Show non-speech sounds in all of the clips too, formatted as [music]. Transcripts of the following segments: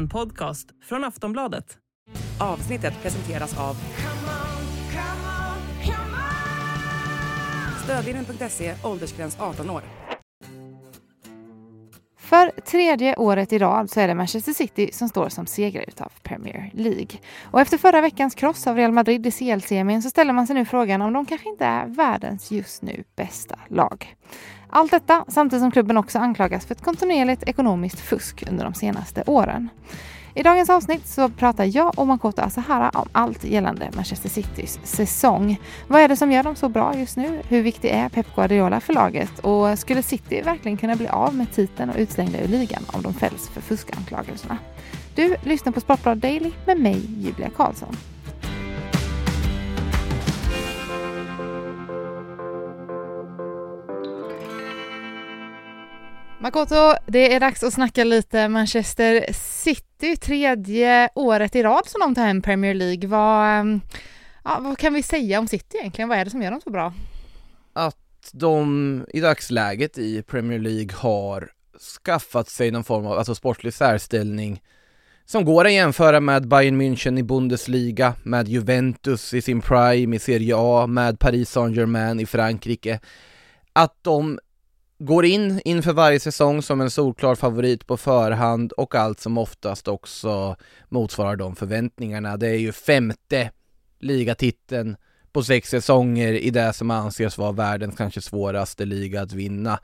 En podcast från Aftonbladet. Avsnittet presenteras av Stödvinnen.se, åldersgräns 18 år. För tredje året i rad så är det Manchester City som står som segrare utav Premier League. Och efter förra veckans kross av Real Madrid i CL-semin så ställer man sig nu frågan om de kanske inte är världens just nu bästa lag. Allt detta samtidigt som klubben också anklagas för ett kontinuerligt ekonomiskt fusk under de senaste åren. I dagens avsnitt så pratar jag och Makoto Asahara om allt gällande Manchester Citys säsong. Vad är det som gör dem så bra just nu? Hur viktig är Pep Guardiola för laget? Och skulle City verkligen kunna bli av med titeln och utslängda ur ligan om de fälls för fuskanklagelserna? Du lyssnar på Sportbladet Daily med mig, Julia Karlsson. Makoto, det är dags att snacka lite Manchester City, tredje året i rad som de tar hem Premier League. Vad, ehm, ja, vad kan vi säga om City egentligen? Vad är det som gör dem så bra? Att de i dagsläget i Premier League har skaffat sig någon form av alltså sportlig särställning som går att jämföra med Bayern München i Bundesliga, med Juventus i sin prime i Serie A, med Paris Saint-Germain i Frankrike. Att de går in inför varje säsong som en solklar favorit på förhand och allt som oftast också motsvarar de förväntningarna. Det är ju femte ligatiteln på sex säsonger i det som anses vara världens kanske svåraste liga att vinna.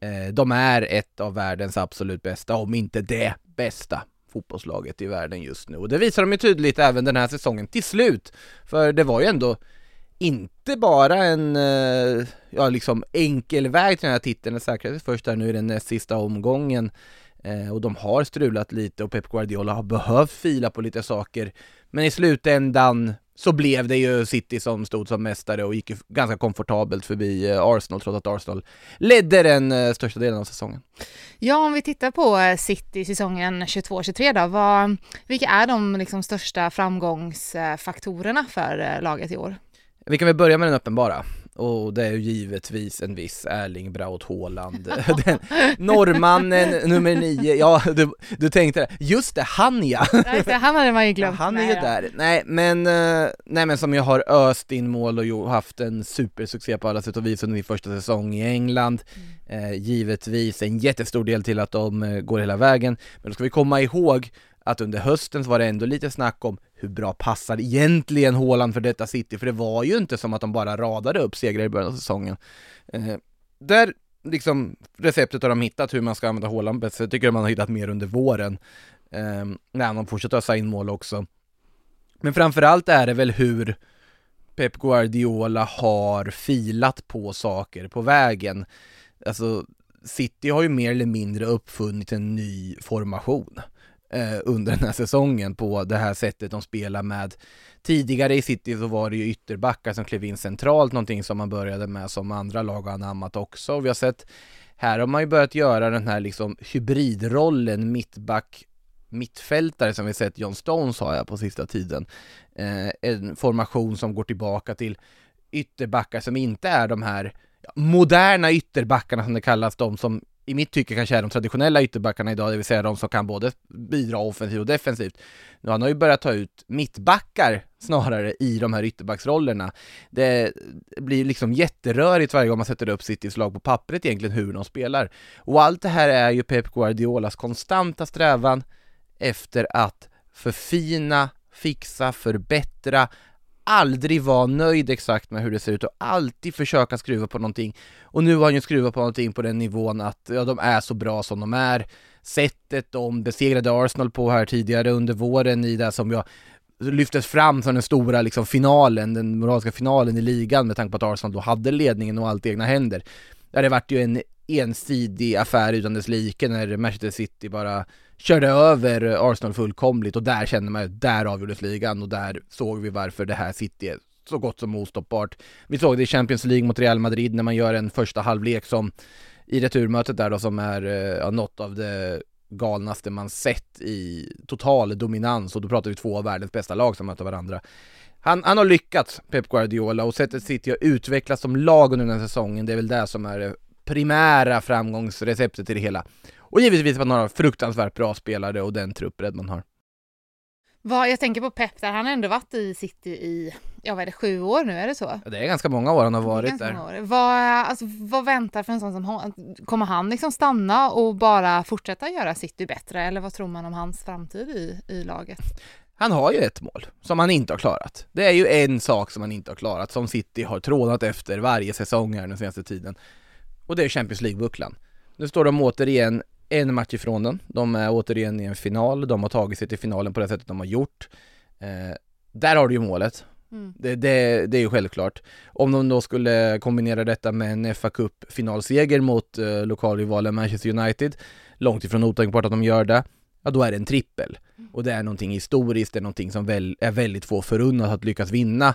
Eh, de är ett av världens absolut bästa, om inte det bästa fotbollslaget i världen just nu. Och det visar de ju tydligt även den här säsongen till slut. För det var ju ändå inte bara en, eh, ja liksom enkel väg till den här titeln, den säkrades först där nu i den näst sista omgången eh, och de har strulat lite och Pep Guardiola har behövt fila på lite saker men i slutändan så blev det ju City som stod som mästare och gick ju ganska komfortabelt förbi eh, Arsenal trots att Arsenal ledde den största delen av säsongen. Ja, om vi tittar på City säsongen 22-23 då, vad, vilka är de liksom största framgångsfaktorerna för laget i år? Vi kan väl börja med den uppenbara. Och det är ju givetvis en viss Erling Braut Haaland. [laughs] [laughs] Den Norrmannen nummer nio, ja du, du tänkte just det, han ja! det, han hade man ju glömt. ja, Han är ju där, nej men, eh, nej men som jag har öst in mål och haft en supersuccé på alla sätt och vis under min första säsong i England. Mm. eh, Givetvis en jättestor del till att de eh, går hela vägen, men då ska vi komma ihåg att under hösten så var det ändå lite snack om hur bra passar egentligen Håland för detta City? För det var ju inte som att de bara radade upp segrar i början av säsongen. Eh, där liksom receptet har de hittat hur man ska använda Håland bäst. Jag tycker man har hittat mer under våren. Eh, när de fortsätter ösa in mål också. Men framförallt är det väl hur Pep Guardiola har filat på saker på vägen. Alltså, City har ju mer eller mindre uppfunnit en ny formation eh, under den här säsongen på det här sättet de spelar med. Tidigare i City så var det ju ytterbackar som klev in centralt, någonting som man började med som andra lag har anammat också. Och vi har sett, här har man ju börjat göra den här liksom hybridrollen mittback mittfältare som vi sett John Stones ha på sista tiden. Eh, en formation som går tillbaka till ytterbackar som inte är de här moderna ytterbackarna som det kallas, de som i mitt tycke kanske är de traditionella ytterbackarna idag, det vill säga de som kan både bidra offensivt och defensivt. Nu han har ju börjat ta ut mittbackar snarare i de här ytterbacksrollerna. Det blir liksom jätterörigt varje gång man sätter upp Citys lag på pappret egentligen hur de spelar. Och allt det här är ju Pep Guardiolas konstanta strävan efter att förfina, fixa, förbättra, aldrig vara nöjd exakt med hur det ser ut och alltid försöka skruva på någonting. Och nu har han ju skruvat på någonting på den nivån att ja, de är så bra som de är. Sättet de besegrade Arsenal på här tidigare under våren i det som jag lyftes fram som den stora liksom finalen, den moraliska finalen i ligan med tanke på att Arsenal då hade ledningen och allt i egna händer. Där det vart ju en ensidig affär utan dess like när Manchester City bara körde över Arsenal fullkomligt och där kände man att där avgjordes ligan och där såg vi varför det här City är så gott som ostoppbart. Vi såg det i Champions League mot Real Madrid när man gör en första halvlek som i returmötet där då som är eh, ja, något av det galnaste man sett i total dominans och då pratar vi två av världens bästa lag som möter varandra. Han, han har lyckats, Pep Guardiola, och sättet City har utvecklats som lag under den här säsongen, det är väl det som är primära framgångsreceptet i det hela. Och givetvis att man har fruktansvärt bra spelare och den truppbredd man har. Vad, jag tänker på Pep där, han har ändå varit i City i, ja vad är det, sju år nu, är det så? Det är ganska många år han har varit där. Vad, alltså, vad väntar för en sån som honom? Kommer han liksom stanna och bara fortsätta göra City bättre eller vad tror man om hans framtid i, i laget? Han har ju ett mål som han inte har klarat. Det är ju en sak som han inte har klarat, som City har trånat efter varje säsong här den senaste tiden. Och det är Champions League-bucklan. Nu står de återigen en match ifrån den. De är återigen i en final, de har tagit sig till finalen på det sättet de har gjort. Eh, där har du ju målet. Mm. Det, det, det är ju självklart. Om de då skulle kombinera detta med en FA Cup-finalseger mot eh, lokalrivalen Manchester United, långt ifrån otänkbart att de gör det, ja då är det en trippel. Och det är någonting historiskt, det är någonting som väl, är väldigt få förunnat att lyckas vinna.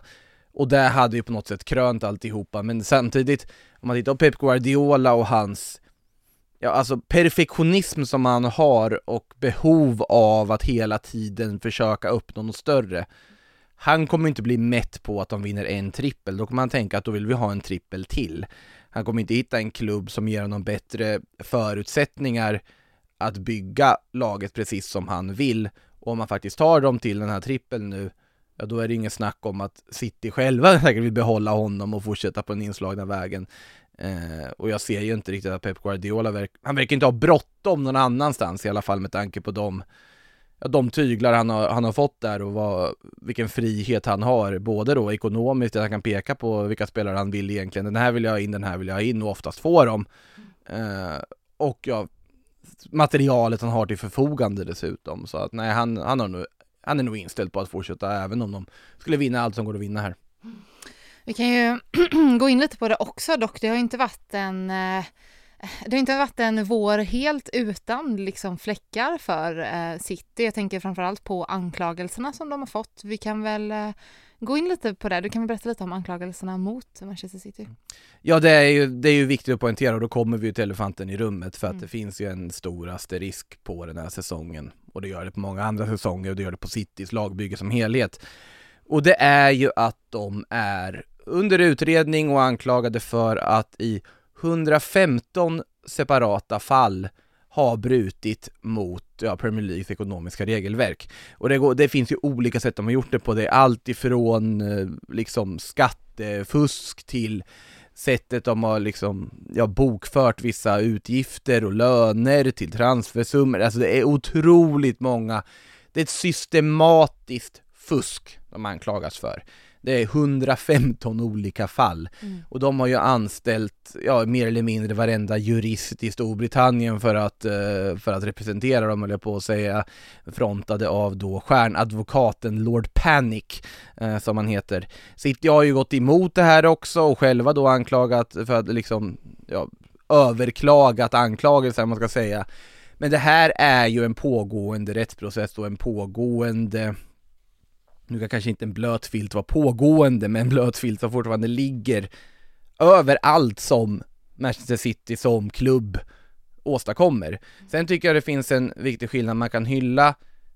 Och det hade ju på något sätt krönt alltihopa, men samtidigt, om man tittar på Pep Guardiola och hans Ja, alltså perfektionism som han har och behov av att hela tiden försöka uppnå något större. Han kommer inte bli mätt på att de vinner en trippel, då kommer han tänka att då vill vi ha en trippel till. Han kommer inte hitta en klubb som ger honom bättre förutsättningar att bygga laget precis som han vill. Och om man faktiskt tar dem till den här trippeln nu, ja då är det inget snack om att City själva [laughs] säkert vill behålla honom och fortsätta på den inslagna vägen. Eh, och jag ser ju inte riktigt att Pep Guardiola, verk han verkar inte ha bråttom någon annanstans i alla fall med tanke på de, ja, de tyglar han har, han har fått där och vad, vilken frihet han har, både då ekonomiskt, att han kan peka på vilka spelare han vill egentligen, den här vill jag ha in, den här vill jag ha in och oftast få dem. Eh, och ja, materialet han har till förfogande dessutom, så att nej, han, han, har nog, han är nog inställd på att fortsätta även om de skulle vinna allt som går att vinna här. Vi kan ju [clears throat] gå in lite på det också dock. Det har inte varit en eh, det har inte varit en vår helt utan liksom fläckar för eh, City. Jag tänker framförallt på anklagelserna som de har fått. Vi kan väl eh, gå in lite på det. Du kan väl berätta lite om anklagelserna mot Manchester City? Ja det är ju, det är ju viktigt att poängtera och då kommer vi till elefanten i rummet för att Mm. det finns ju en stor asterisk på den här säsongen och det gör det på många andra säsonger och det gör det på Citys lagbygge som helhet. Och det är ju att de är under utredning och anklagade för att i 115 separata fall har brutit mot ja, Premier Leagues ekonomiska regelverk. Och det, går, det finns ju olika sätt de har gjort det på, det är allt ifrån eh, liksom skattefusk till sättet de har liksom, ja, bokfört vissa utgifter och löner till transfersummor, alltså det är otroligt många, det är ett systematiskt fusk de anklagas för. Det är 115 olika fall och de har ju anställt, ja mer eller mindre varenda jurist i Storbritannien för att, eh, för att representera dem, eller på att säga, frontade av då stjärnadvokaten Lord Panic, eh, som han heter. City har ju gått emot det här också och själva då anklagat för att liksom, ja, överklagat anklagelser, man ska säga. Men det här är ju en pågående rättsprocess och en pågående nu kan kanske inte en blöt filt vara pågående, men en blöt filt som fortfarande ligger över allt som Manchester City som klubb åstadkommer. Sen tycker jag det finns en viktig skillnad, man kan hylla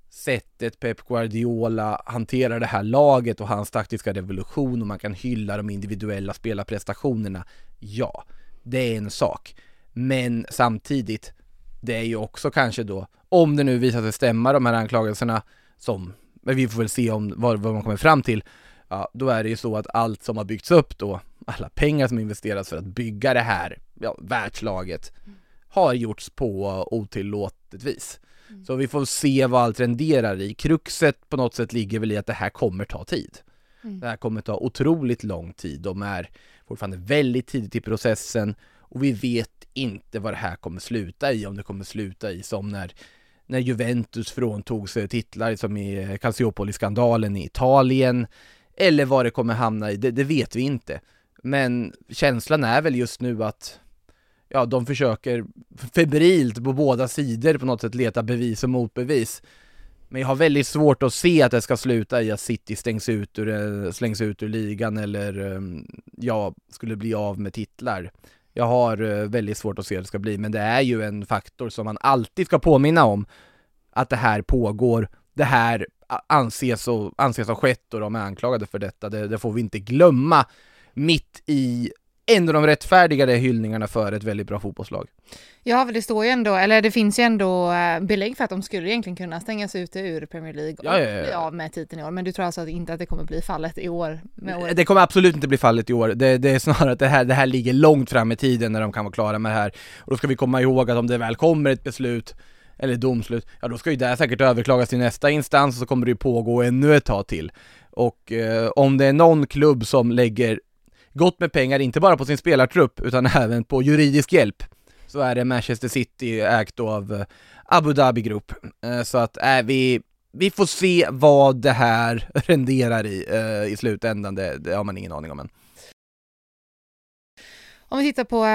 sättet Pep Guardiola hanterar det här laget och hans taktiska revolution och man kan hylla de individuella spelarprestationerna. Ja, det är en sak. Men samtidigt, det är ju också kanske då, om det nu visar sig stämma de här anklagelserna som, men vi får väl se om vad, vad man kommer fram till, ja, då är det ju så att allt som har byggts upp då, alla pengar som investeras för att bygga det här, ja, världslaget, har gjorts på otillåtet vis. Så vi får se vad allt renderar i. Kruxet på något sätt ligger väl i att det här kommer ta tid. Mm. Det här kommer ta otroligt lång tid. De är fortfarande väldigt tidigt i processen och vi vet inte vad det här kommer sluta i. Om det kommer sluta i som när, när Juventus fråntog sig eh, titlar som i eh, Calciopoli-skandalen i Italien eller vad det kommer hamna i, det, det vet vi inte. Men känslan är väl just nu att ja, de försöker febrilt på båda sidor på något sätt leta bevis och motbevis. Men jag har väldigt svårt att se att det ska sluta i att City stängs ut ur, eh, slängs ut ur ligan eller ja, skulle bli av med titlar. Jag har eh, väldigt svårt att se hur det ska bli, men det är ju en faktor som man alltid ska påminna om. Att det här pågår, det här anses, och, anses ha skett och de är anklagade för detta, det, det får vi inte glömma mitt i ändå de rättfärdigade hyllningarna för ett väldigt bra fotbollslag. Ja, för det står ju ändå, eller det finns ju ändå eh, belägg för att de skulle egentligen kunna stängas ute ur Premier League Ja, ja, ja. och bli av med titeln i år. Men du tror alltså att inte att det kommer bli fallet i år? Året? Det kommer absolut inte bli fallet i år. Det, det är snarare att det här, det här ligger långt fram i tiden när de kan vara klara med det här. Och då ska vi komma ihåg att om det väl kommer ett beslut, eller domslut, ja då ska ju det säkert överklagas till nästa instans och så kommer det ju pågå ännu ett tag till. Och eh, om det är någon klubb som lägger gott med pengar, inte bara på sin spelartrupp, utan [laughs] även på juridisk hjälp, så är det Manchester City ägt av eh, Abu Dhabi Group. Eh, så att äh, vi, vi får se vad det här [laughs] renderar i, eh, i slutändan, det, det har man ingen aning om än. Om vi tittar på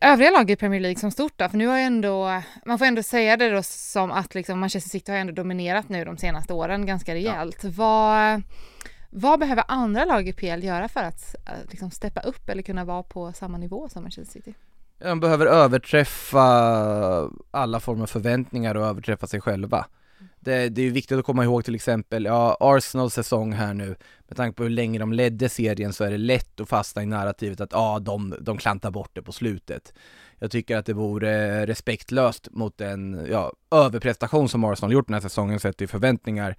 övriga lag i Premier League som stort då, för nu har ju ändå, man får ändå säga det då som att liksom Manchester City har ändå dominerat nu de senaste åren ganska rejält. Ja. Vad, vad behöver andra lag i PL göra för att eh, liksom steppa upp eller kunna vara på samma nivå som Manchester City? De behöver överträffa alla former av förväntningar och överträffa sig själva. Det, det är viktigt att komma ihåg till exempel, ja, Arsenals säsong här nu, med tanke på hur länge de ledde serien så är det lätt att fastna i narrativet att ja, de, de klantar bort det på slutet. Jag tycker att det vore respektlöst mot den, ja, överprestation som Arsenal gjort den här säsongen sett i förväntningar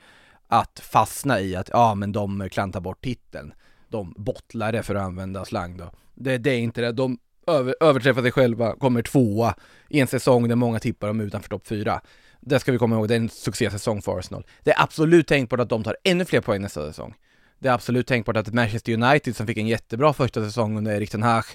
att fastna i att ja, men de klantar bort titeln. De bottlar det för att använda slang då. Det, det är inte det, de över, överträffar sig själva, kommer tvåa i en säsong där många tippar dem utanför topp fyra. Det ska vi komma ihåg, det är en succésäsong för Arsenal. Det är absolut tänkbart att de tar ännu fler poäng nästa säsong. Det är absolut tänkbart att Manchester United som fick en jättebra första säsong under Erik Ten Hag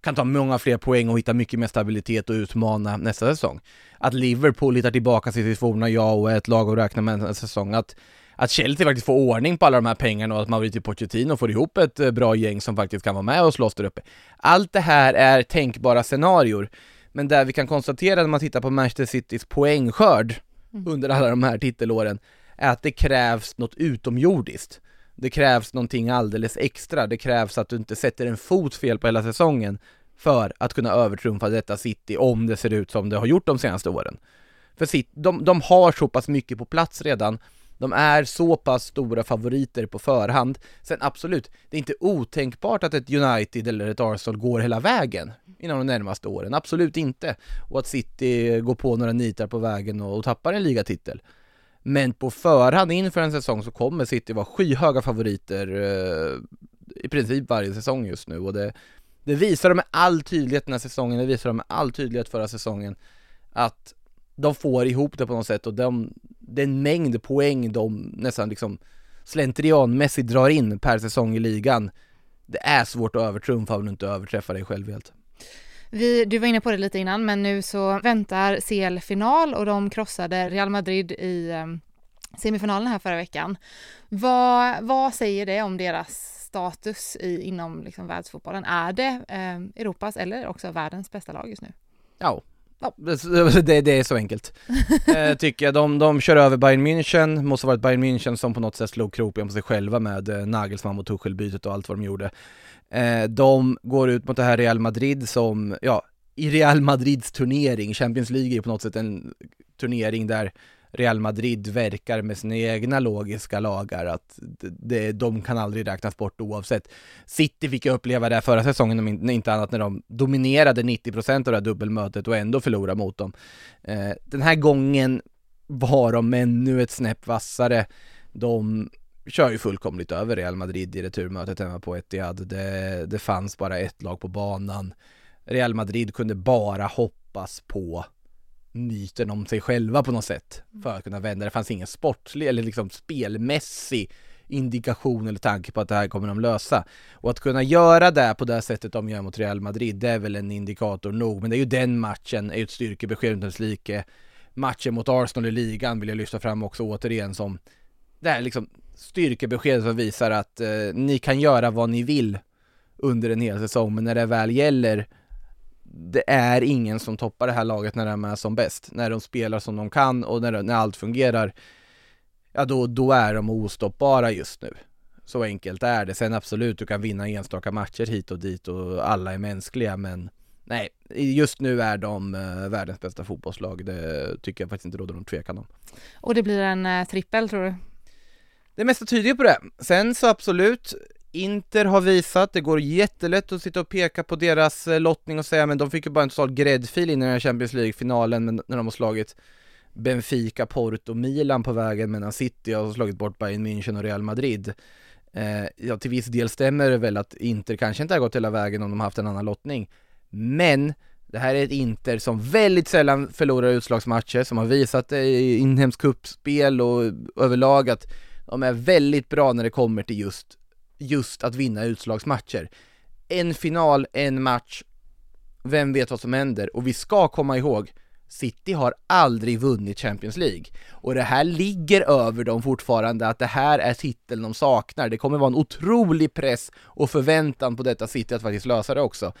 kan ta många fler poäng och hitta mycket mer stabilitet och utmana nästa säsong. Att Liverpool hittar tillbaka till sitt forna jag och är ett lag att räkna med nästa säsong. Att, att Chelsea faktiskt får ordning på alla de här pengarna och att Mauricio Pochettino får ihop ett eh, bra gäng som faktiskt kan vara med och slåss där uppe. Allt det här är tänkbara scenarior. Men där vi kan konstatera när man tittar på Manchester Citys poängskörd mm. under alla de här titelåren är att det krävs något utomjordiskt. Det krävs någonting alldeles extra, det krävs att du inte sätter en fot fel på hela säsongen för att kunna övertrumfa detta City om det ser ut som det har gjort de senaste åren. För City, de, de har så pass mycket på plats redan de är så pass stora favoriter på förhand. Sen absolut, det är inte otänkbart att ett United eller ett Arsenal går hela vägen inom de närmaste åren. Absolut inte. Och att City går på några nitar på vägen och, tappar en ligatitel. Men på förhand inför en säsong så kommer City vara skyhöga favoriter eh, i princip varje säsong just nu och det, det visar de med all tydlighet den här säsongen, det visar de med all tydlighet förra säsongen att de får ihop det på något sätt och de, den mängd poäng de nästan liksom slentrianmässigt drar in per säsong i ligan Det är svårt att övertrumfa om du inte överträffar dig själv helt vi, du var inne på det lite innan, men nu så väntar CL-final och de krossade Real Madrid i eh, semifinalen här förra veckan. Vad, vad säger det om deras status i, inom liksom världsfotbollen? Är det eh, Europas eller också världens bästa lag just nu? Ja, Ja, det, [laughs] det, är så enkelt. [laughs] eh, tycker jag. De, de kör över Bayern München, måste ha varit Bayern München som på något sätt slog kroppen på sig själva med eh, Nagelsmann och Tuchel-bytet och allt vad de gjorde. Eh, de går ut mot det här Real Madrid som, ja, i Real Madrids turnering, Champions League är på något sätt en turnering där Real Madrid verkar med sina egna logiska lagar att det, de kan aldrig räknas bort oavsett. City fick jag uppleva det förra säsongen om inte annat när de dominerade 90% av det här dubbelmötet och ändå förlorade mot dem. Eh, den här gången var de ännu ett snäpp vassare. De kör ju fullkomligt över Real Madrid i returmötet hemma på Etihad. Det, det fanns bara ett lag på banan. Real Madrid kunde bara hoppas på myten om sig själva på något sätt för att kunna vända. Det fanns ingen sportlig eller liksom spelmässig indikation eller tanke på att det här kommer de lösa. Och att kunna göra det på det sättet de gör mot Real Madrid, det är väl en indikator nog. Men det är ju den matchen, är ju ett styrkebesked utan like. Matchen mot Arsenal i ligan vill jag lyfta fram också återigen som det här liksom styrkebesked som visar att eh, ni kan göra vad ni vill under en hel säsong, men när det väl gäller det är ingen som toppar det här laget när de är som bäst. När de spelar som de kan och när, när allt fungerar, ja då, då är de ostoppbara just nu. Så enkelt är det. Sen absolut, du kan vinna enstaka matcher hit och dit och alla är mänskliga men nej, just nu är de uh, världens bästa fotbollslag. Det tycker jag faktiskt inte råder någon tvekan om. Och det blir en uh, trippel tror du? Det mesta tyder ju på det. Sen så absolut, Inter har visat, det går jättelätt att sitta och peka på deras eh, lottning och säga men de fick ju bara en total gräddfil in i den här Champions League-finalen när de har slagit Benfica, Porto, Milan på vägen medan City har slagit bort Bayern München och Real Madrid. Eh, ja, till viss del stämmer det väl att Inter kanske inte har gått hela vägen om de haft en annan lottning. Men det här är ett Inter som väldigt sällan förlorar utslagsmatcher, som har visat det i inhemskt kuppspel och överlag att de är väldigt bra när det kommer till just, just att vinna utslagsmatcher. En final, en match, vem vet vad som händer? Och vi ska komma ihåg, City har aldrig vunnit Champions League. Och det här ligger över dem fortfarande, att det här är titeln de saknar. Det kommer vara en otrolig press och förväntan på detta City att faktiskt lösa det också.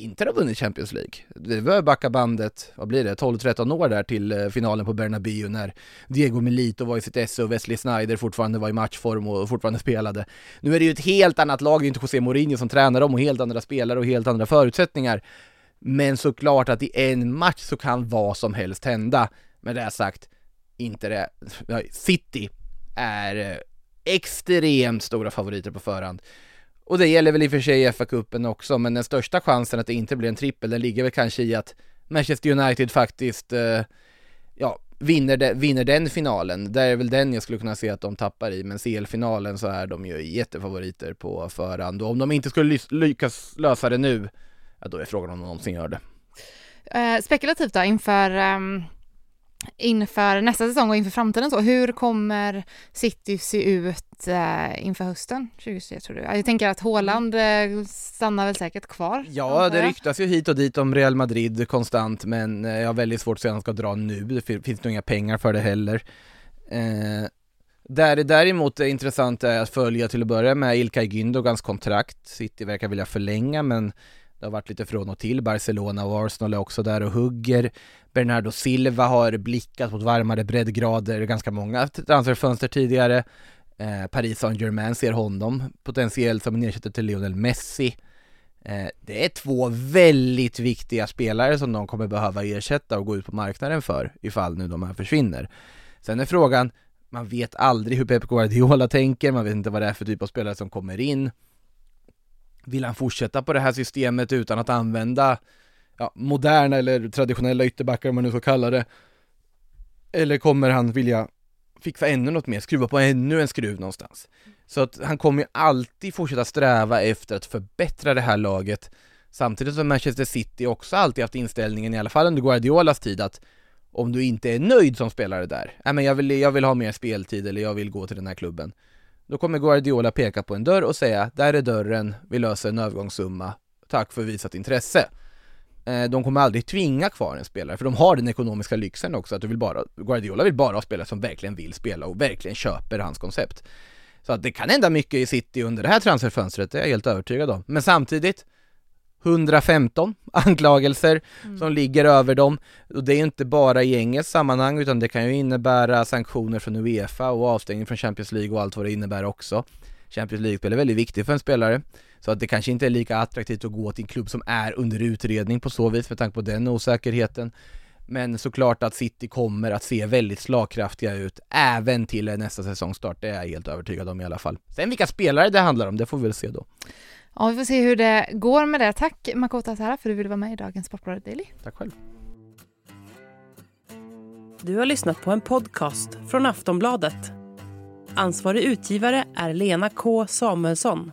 Inter har vunnit Champions League. Det var backa bandet, vad blir det, 12-13 år där till eh, finalen på Bernabéu när Diego Milito var i sitt esse och Wesley Snyder fortfarande var i matchform och fortfarande spelade. Nu är det ju ett helt annat lag, det är inte José Mourinho som tränar dem och helt andra spelare och helt andra förutsättningar. Men såklart att i en match så kan vad som helst hända. Med det sagt, inte det, City är eh, extremt stora favoriter på förhand. Och det gäller väl i och för sig i FA-cupen också, men den största chansen att det inte blir en trippel, den ligger väl kanske i att Manchester United faktiskt, eh, ja, vinner, de, vinner den finalen. Det är väl den jag skulle kunna se att de tappar i, men CL-finalen så är de ju jättefavoriter på förhand. Och om de inte skulle lyckas lösa det nu, ja då är frågan om de någonsin gör det. Eh, spekulativt då, inför um inför nästa säsong och inför framtiden så, hur kommer City se ut eh, inför hösten 2023 tror du? Jag tänker att Haaland eh, stannar väl säkert kvar? Ja, det ryktas ju hit och dit om Real Madrid konstant, men eh, jag har väldigt svårt att se att han ska dra nu, det finns nog inga pengar för det heller. Eh, där det däremot är intressant är att följa till att börja med Ilkay Gündogans kontrakt, City verkar vilja förlänga men det har varit lite från och till, Barcelona och Arsenal är också där och hugger. Bernardo Silva har blickat mot varmare breddgrader, ganska många transferfönster tidigare. Eh, Paris Saint-Germain ser honom potentiellt som en ersättare till Lionel Messi. Eh, det är två väldigt viktiga spelare som de kommer behöva ersätta och gå ut på marknaden för ifall nu de här försvinner. Sen är frågan, man vet aldrig hur Pep Guardiola tänker, man vet inte vad det är för typ av spelare som kommer in. Vill han fortsätta på det här systemet utan att använda ja, moderna eller traditionella ytterbackar om man nu ska kalla det? Eller kommer han vilja fixa ännu något mer, skruva på ännu en skruv någonstans? Så att han kommer ju alltid fortsätta sträva efter att förbättra det här laget Samtidigt som Manchester City också alltid haft inställningen, i alla fall under Guardiolas tid, att om du inte är nöjd som spelare där, nej men jag vill, jag vill ha mer speltid eller jag vill gå till den här klubben då kommer Guardiola peka på en dörr och säga där är dörren, vi löser en övergångssumma, tack för visat intresse. Eh, de kommer aldrig tvinga kvar en spelare, för de har den ekonomiska lyxen också att du vill bara, Guardiola vill bara ha spelare som verkligen vill spela och verkligen köper hans koncept. Så att det kan hända mycket i City under det här transferfönstret, det är jag helt övertygad om. Men samtidigt, 115 [laughs] anklagelser mm. som ligger över dem. Och det är inte bara i engelskt sammanhang utan det kan ju innebära sanktioner från Uefa och avstängning från Champions League och allt vad det innebär också. Champions League-spel är väldigt viktigt för en spelare. Så att det kanske inte är lika attraktivt att gå till en klubb som är under utredning på så vis med tanke på den osäkerheten. Men såklart att City kommer att se väldigt slagkraftiga ut även till nästa säsongstart, det är jag helt övertygad om i alla fall. Sen vilka spelare det handlar om, det får vi väl se då. Ja, vi får se hur det går med det. Tack Makota Sara för att du ville vara med i dagens Sportbladet Daily. Tack själv. Du har lyssnat på en podcast från Aftonbladet. Ansvarig utgivare är Lena K Samuelsson.